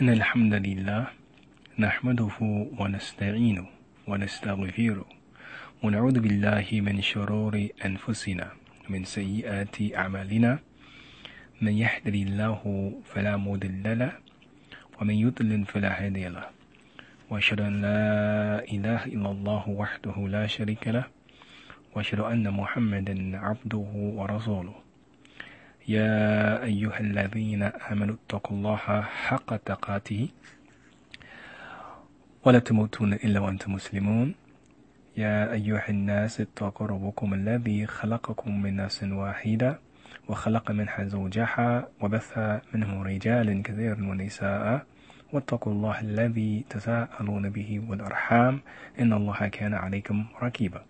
إن الحمد لله نحمده ونستعينه ونستغفره ونعوذ بالله من شرور أنفسنا من سيئات أعمالنا. من يهد الله فلا مضل له ومن يضلل فلا هادي له. وأشهد أن لا إله إلا الله وحده لا شريك له وأشهد أن محمدا عبده ورسوله. يا أيها الذين آمنوا اتقوا الله حق تقاته ولا تموتون إلا وأنتم مسلمون. يا أيها الناس اتقوا ربكم الذي خلقكم من نفس واحدة وخلق منها زوجها وبث منهم رجالا كثيرا ونساء. واتقوا الله الذي تساءلون به والأرحام إن الله كان عليكم ركيبا.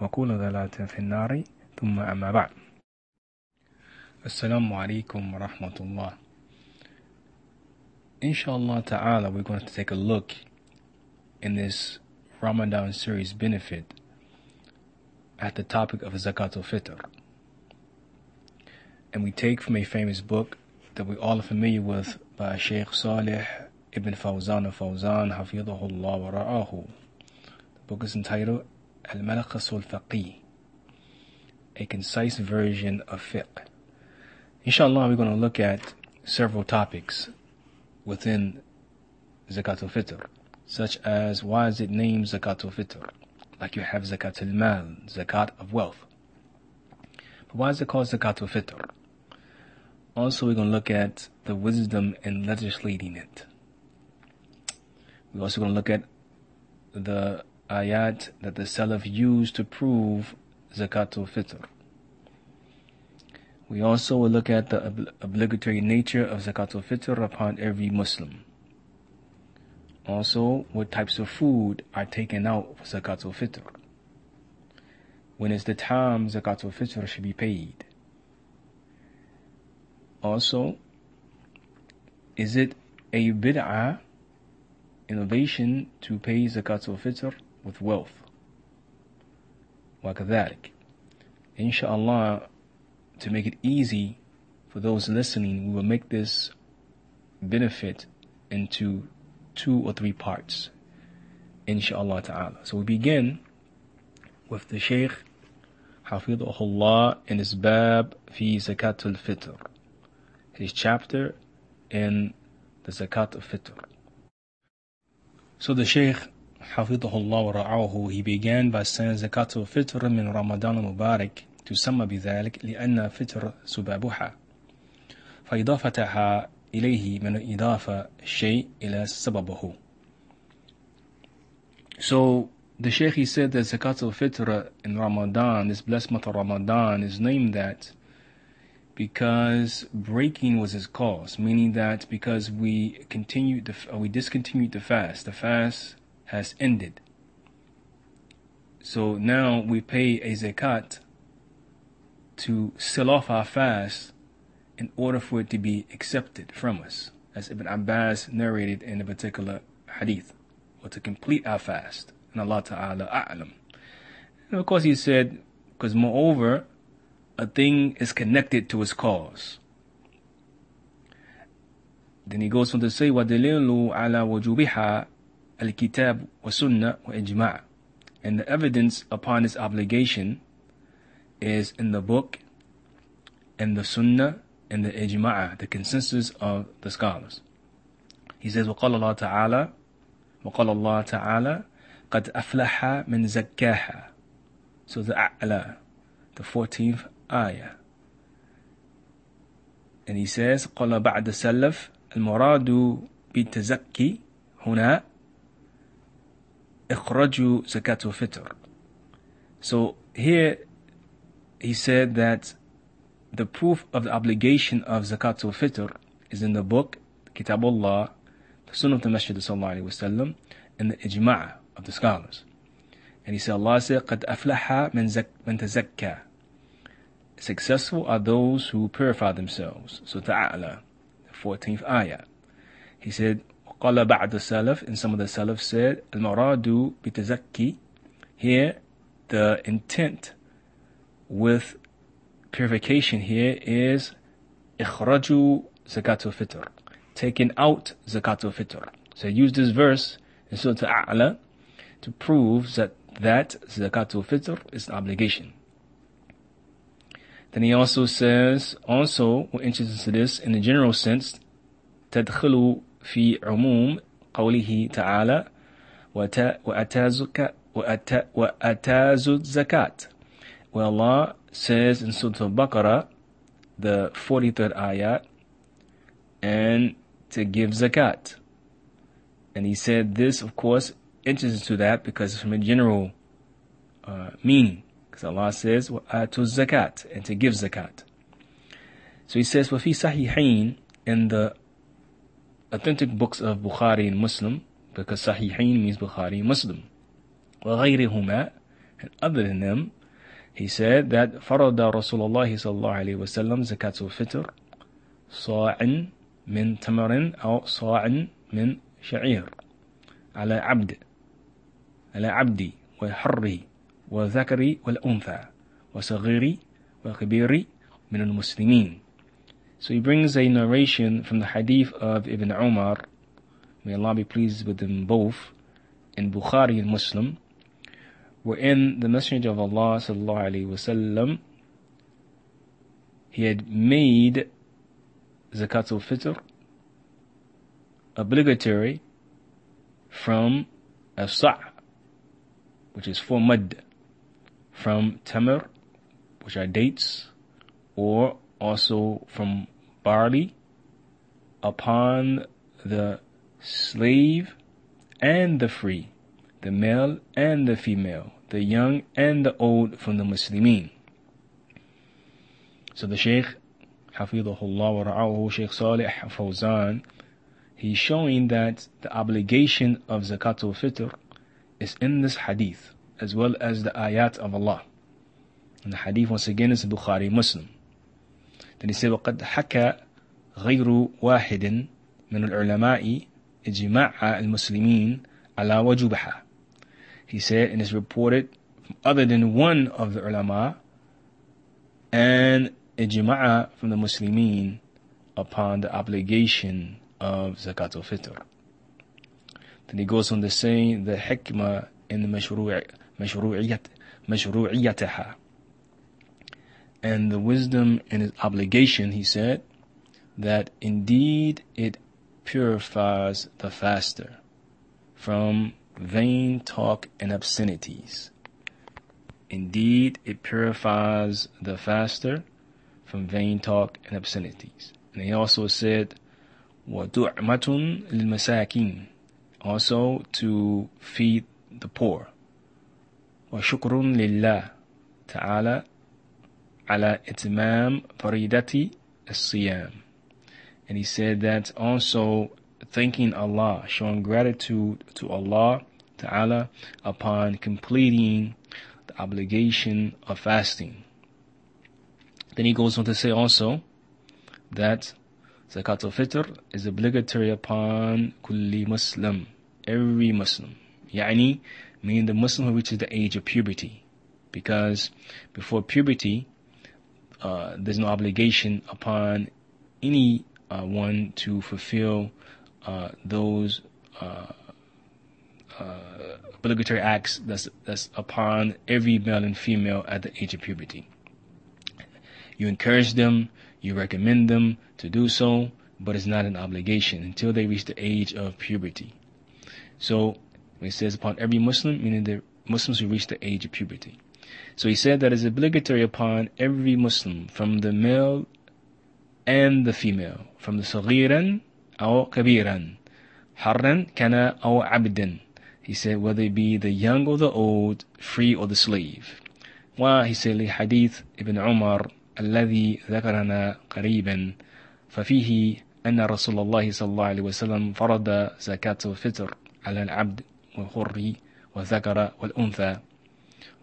وكل ضلالة في النار ثم أما بعد السلام عليكم ورحمة الله Inshallah ta'ala we're going to take a look in this Ramadan series benefit at the topic of Zakat al-Fitr. And we take from a famous book that we all are familiar with by Sheikh Salih ibn Fawzan al-Fawzan hafidhahullah wa ra'ahu. The book is entitled Al-Malakhas al-Faqih, a concise version of fiqh. Inshallah, we're going to look at several topics within Zakat al-Fitr, such as why is it named Zakat al-Fitr? Like you have Zakat al-Mal, Zakat of wealth. But why is it called Zakat al-Fitr? Also, we're going to look at the wisdom in legislating it. We're also going to look at the ayat that the Salaf used to prove Zakat al-Fitr. We also will look at the ob- obligatory nature of Zakat al-Fitr upon every Muslim. Also, what types of food are taken out for Zakat al-Fitr. When is the time Zakat al-Fitr should be paid? Also, is it a bid'ah innovation to pay Zakat al-Fitr with wealth? وكذلك Inshallah to make it easy for those listening, we will make this benefit into two or three parts. Inshallah ta'ala. So we begin with the Shaykh Hafidhullah in his Bab fi Zakat al-Fitr. His chapter in the Zakat al-Fitr. So the Shaykh Hafidhullah wa ra'ahu, he began by saying Zakat al-Fitr min Ramadan al-Mubarak تسمى بذلك لأن فطر سبابها فإضافتها إليه من إضافة الشيء إلى سببه So the Shaykh he said that Zakat al-Fitr in Ramadan, this blessed month of Ramadan is named that because breaking was its cause, meaning that because we continued the, we discontinued the fast, the fast has ended. So now we pay a zakat to seal off our fast in order for it to be accepted from us, as Ibn Abbas narrated in a particular hadith, or to complete our fast. And Allah Ta'ala a'lam. And of course he said, because moreover, a thing is connected to its cause. Then he goes on to say, وَدَلِيلُ عَلَى وُجُوبِهَا الْكِتَابُ وَسُنَّةُ وَإِجْمَاعُ And the evidence upon its obligation is in the book, in the sunnah, in the ijma'ah, the consensus of the scholars. He says, وقال الله تعالى وقال الله تعالى قد أفلح من زكاها So the A'la, the 14th ayah. And he says, قال بعد سلف المراد بالتزكي هنا إخراج زكاة الفطر. So here he said that the proof of the obligation of Zakatul Fitr is in the book Kitabullah the Sunnah of the Messenger sallallahu alaihi wasallam, and the ijma' of the scholars. And he said, Allah said, قَدْ أَفْلَحَ مَنْ, مَنْ تَزَكَّى Successful are those who purify themselves. So Ta'ala, the 14th ayah. He said, قال بعد السلف, and some of the Salaf said, المراد بتزكي Here, the intent with purification here is إخراج زكاة الفطر taking out zakat al-fitr. So use this verse in Surah Al-A'la to prove that that zakat al-fitr is an obligation. Then he also says, also, we're interested in this in the general sense, تدخل في عموم قوله تعالى وأتازك وأتاز الزكاة where Allah says in Surah Al-Baqarah the 43rd ayat and to give zakat. And he said this, of course, enters into that because it's from a general uh, meaning. Because Allah says, to zakat, and to give zakat. So he says, وَفِي صَحِيحَيْن in the authentic books of Bukhari and Muslim, because Sahihain means Bukhari Muslim. وغيرهما and other than them, he said that فرض رسول الله صلى الله عليه وسلم زكاة الفطر صاع من تمر أو صاع من شعير على عبد على عبدي وحري وذكري والأنثى وصغيري وكبيري من المسلمين So he brings a narration from the hadith of Ibn Umar, may Allah be pleased with them both, in Bukhari and Muslim, wherein the Messenger of Allah wasallam he had made zakat al-fitr obligatory from a sa' which is for mud from tamar which are dates or also from barley upon the slave and the free the male and the female the young and the old from the muslimin so the Shaykh, Hafidhullah wa ra'ahu Sheikh Salih Fawzan, he's showing that the obligation of Zakatul Fitr is in this hadith, as well as the ayat of Allah. And the hadith once again is Bukhari Muslim. Said, وَقَدْ حَكَى غَيْرُ وَاحِدٍ من العلماء إجماع المسلمين على وجوبها. He said, and it's reported from other than one of the ulama, and ijma'a from the Muslimin upon the obligation of zakat al-fitr. Then he goes on to say the hikmah in the mashru'iyat, mashru'iyataha. And the wisdom in his obligation, he said, that indeed it purifies the faster from vain talk and obscenities. Indeed, it purifies the faster from vain talk and obscenities. And he also said, وَدُعْمَةٌ لِلْمَسَاكِينَ Also to feed the poor. وَشُكْرٌ لِلَّهِ تعالى على إتمام فريدة الصيام. And he said that also thanking Allah, showing gratitude to Allah Ta'ala upon completing the obligation of fasting. Then he goes on to say also that Zakat al-Fitr is obligatory upon kulli Muslim, every Muslim. Yani, meaning the Muslim who reaches the age of puberty. Because before puberty, uh, there's no obligation upon any uh, one to fulfill uh, those uh, uh, obligatory acts that's, that's upon every male and female at the age of puberty. You encourage them, you recommend them to do so, but it's not an obligation until they reach the age of puberty. So, it says upon every Muslim, meaning the Muslims who reach the age of puberty. So he said that it's obligatory upon every Muslim, from the male and the female, from the صغيرا أو كبيرا, حرا كان أو عبدا. He said whether it be the young or the old, free or the slave. Why? He said لحديث ابن عمر الذي ذكرنا قريبا ففيه أن رسول الله صلى الله عليه وسلم فرض زكاة الفطر على العبد والحر والذكر والأنثى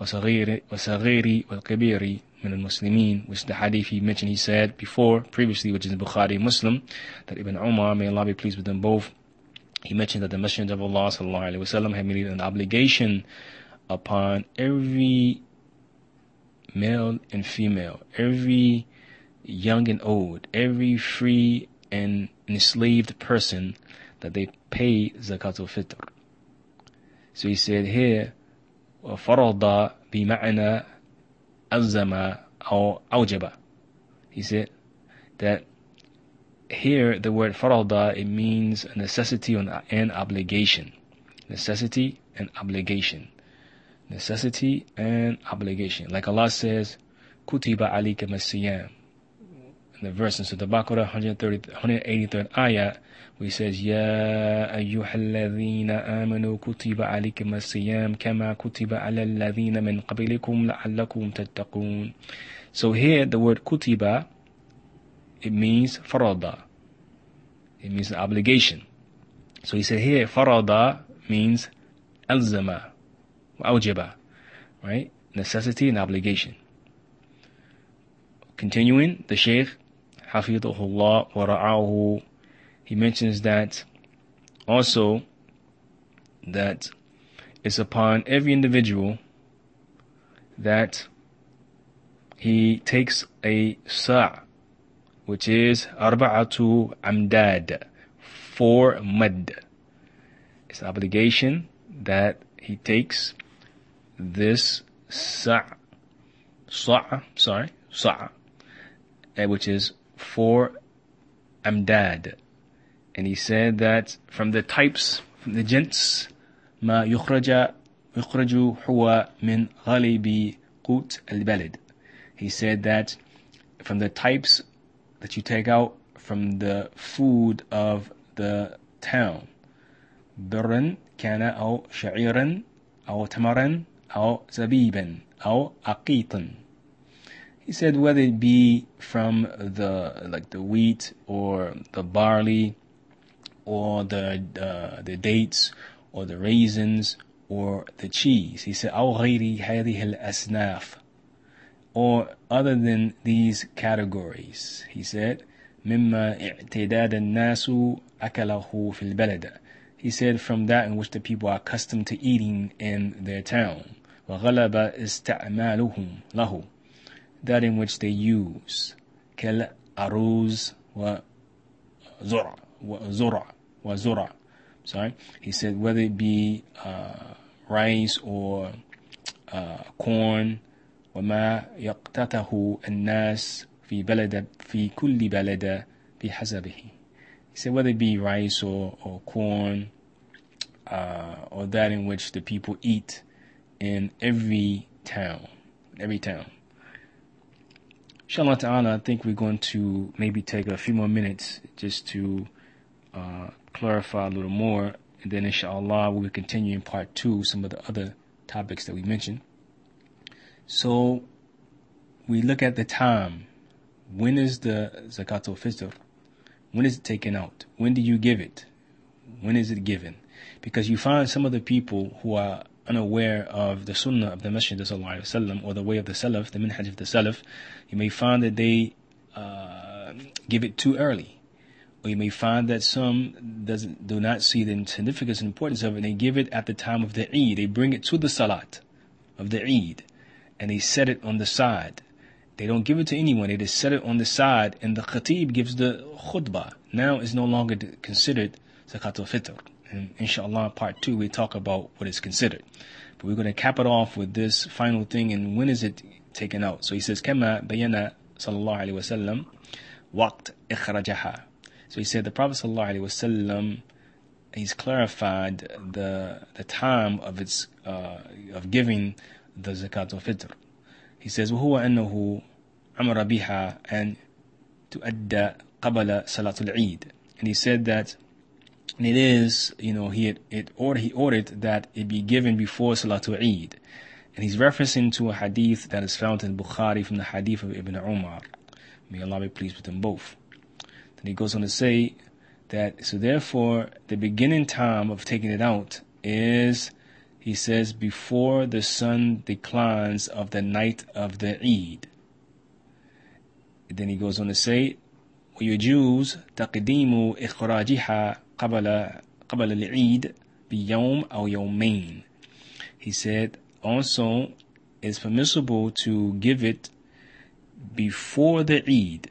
وصغير وصغير والكبير من المسلمين which the hadith he mentioned he said before previously which is in Bukhari Muslim that Ibn Umar may Allah be pleased with them both he mentioned that the Messenger of Allah sallallahu alaihi wasallam had made an obligation upon every male and female every young and old every free and enslaved person that they pay zakat al-fitr so he said here فرض بمعنى ألزم أو أوجب he said that here the word farada it means a necessity and obligation necessity and obligation necessity and obligation like Allah says kutiba alayka masiyam in the verse in Surah Baqarah, 183rd ayat, where he says, Ya ayyuhalladhina amanu kutiba alikum as-siyam kama kutiba ala alladhina min qablikum la'allakum Tattaqoon." So here the word kutiba, it means farada. It means an obligation. So he said here, farada means alzama, awjiba, right? Necessity and obligation. Continuing, the Shaykh hafidhullah wa ra'ahu, he mentions that also that it's upon every individual that he takes a sa' which is arba'atu amdad, four mud. It's an obligation that he takes this sa' sa' sorry sa' eh, which is four amdad. And he said that from the types, from the jints, ما يخرج يخرج هو من غالب قوت البلد. He said that from the types that you take out from the food of the town. برا كان أو شعيرا أو تمرا أو زبيبا أو أقيطا. He said whether it be from the like the wheat or the barley or the uh, the dates or the raisins or the cheese. He said أو غير هذه الأصناف or other than these categories. He said, مما اعتداد الناس أكله في البلد. He said from that in which the people are accustomed to eating in their town. وغلب استعمالهم له. That in which they use. كالأرز وزرع وزرع وزرع. Sorry. He said whether it be uh, rice or uh, corn وما يقتته الناس في بلد في كل بلد بحسبه. He said whether it be rice or, or corn uh, or that in which the people eat in every town, every town. Inshallah ta'ala, I think we're going to maybe take a few more minutes just to uh, clarify a little more. And then inshallah, we'll continue in part two, some of the other topics that we mentioned. So we look at the time. When is the zakat al-fitr? When is it taken out? When do you give it? When is it given? Because you find some of the people who are unaware of the sunnah of the Messenger وسلم, or the way of the Salaf, the minhaj of the Salaf, you may find that they uh, give it too early. Or you may find that some doesn't, do not see the significance and importance of it, and they give it at the time of the Eid. They bring it to the Salat of the Eid and they set it on the side. They don't give it to anyone. They just set it on the side, and the khatib gives the khutbah. Now it's no longer considered zakat al-fitr. And inshallah, part two, we talk about what is considered. But we're going to cap it off with this final thing, and when is it taken out? So he says, كما بينا sallallahu alaihi wasallam waqt ikhrajaha. So he said the Prophet sallallahu alaihi wasallam he's clarified the the time of its uh, of giving the zakat al-fitr. He says, وهو أنه أمر بها أن تؤدى قبل صلاة العيد. And he said that and it is, you know, he had, it ordered, he ordered that it be given before Salatul Eid. And he's referencing to a hadith that is found in Bukhari from the hadith of Ibn Umar. May Allah be pleased with them both. And he goes on to say that, so therefore, the beginning time of taking it out is, he says, before the sun declines of the night of the Eid. Then he goes on to say, ويجوز تقديم إخراجها قبل قبل العيد بيوم أو يومين. He said also it's permissible to give it before the Eid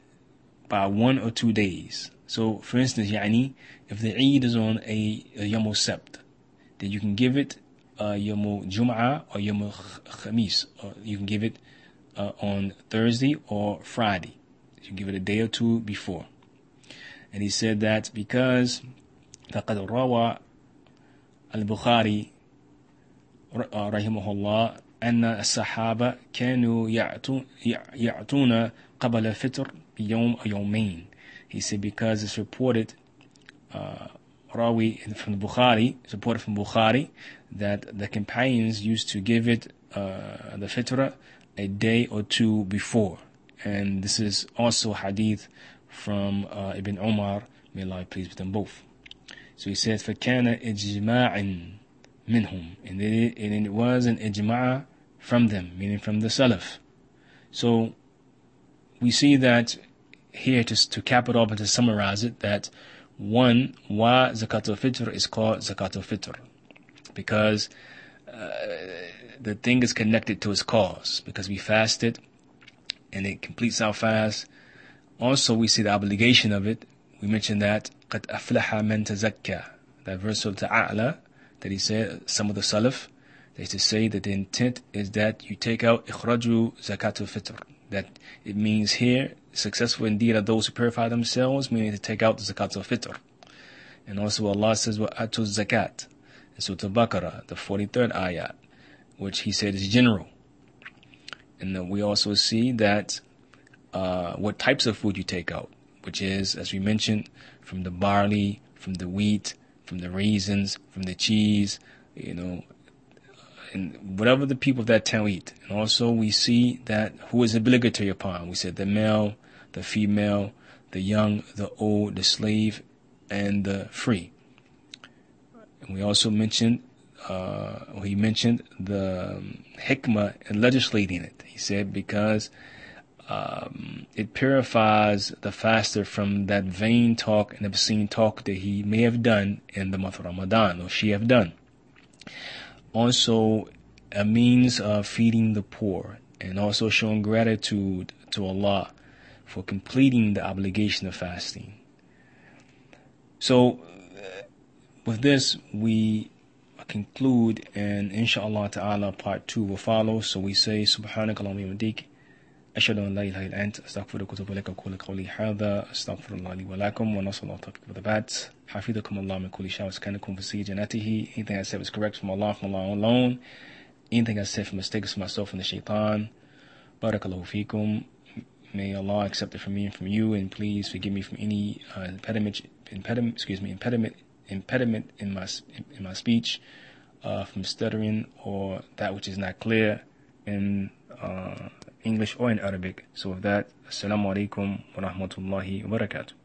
by one or two days. So, for instance, يعني, if the Eid is on a, a Yom Sabt, then you can give it uh, Yom Jum'ah or Yom Khamis, or you can give it uh, on Thursday or Friday. You give it a day or two before. And he said that because فقد روى البخاري رحمه الله أن الصحابة كانوا يعطون قبل الفطر بيوم أو يومين. He said because it's reported uh, Rawi from Bukhari, reported from Bukhari that the companions used to give it uh, the fitra a day or two before. And this is also hadith from uh, Ibn Umar, may Allah please with them both. So he says, فَكَانَ إِجْمَاعٍ مِنْهُمْ and it, and it was an ijma' from them, meaning from the Salaf. So we see that here to, to cap it off and to summarize it, that one, why Zakat al-Fitr is called Zakat al-Fitr. Because uh, the thing is connected to its cause. Because we fasted and it completes our fast. Also, we see the obligation of it. We mentioned that قَدْ أَفْلَحَ مَنْ تَزَكَّى That verse of Ta'ala that he said, some of the Salaf, they to say that the intent is that you take out ikhraju zakatul fitr. That it means here, successful indeed are those who purify themselves, meaning to take out the zakatul fitr. And also Allah says, وَأَتُوا zakat. In Surah Al-Baqarah, the 43rd ayat, which he said is general. And then we also see that uh, what types of food you take out, which is, as we mentioned, from the barley, from the wheat, from the raisins, from the cheese, you know, and whatever the people of that town eat. And also we see that who is obligatory upon. We said the male, the female, the young, the old, the slave, and the free. And we also mentioned, uh, he mentioned the um, hikmah in legislating it. He said because um, it purifies the faster from that vain talk and obscene talk that he may have done in the month of Ramadan or she have done also a means of feeding the poor and also showing gratitude to Allah for completing the obligation of fasting. So, uh, with this, we conclude, and inshallah ta'ala, part two will follow. So we say, Subhanaka Allahumma yadik. أشهد أن لا إله إلا أنت أستغفرك وأتوب إليك أقول قولي هذا أستغفر الله لي ولكم ونسأل الله التوفيق for the bad حفظكم الله من كل شر وسكنكم في جناته anything I said was correct from Allah from Allah alone anything I said from mistakes from myself and the shaitan بارك الله فيكم May Allah accept it from me and from you, and please forgive me from any uh, impediment, impediment, excuse me, impediment, impediment in my in my speech, uh, from stuttering or that which is not clear in uh, English or in Arabic. So with that, Assalamu alaikum wa rahmatullahi wa barakatuh.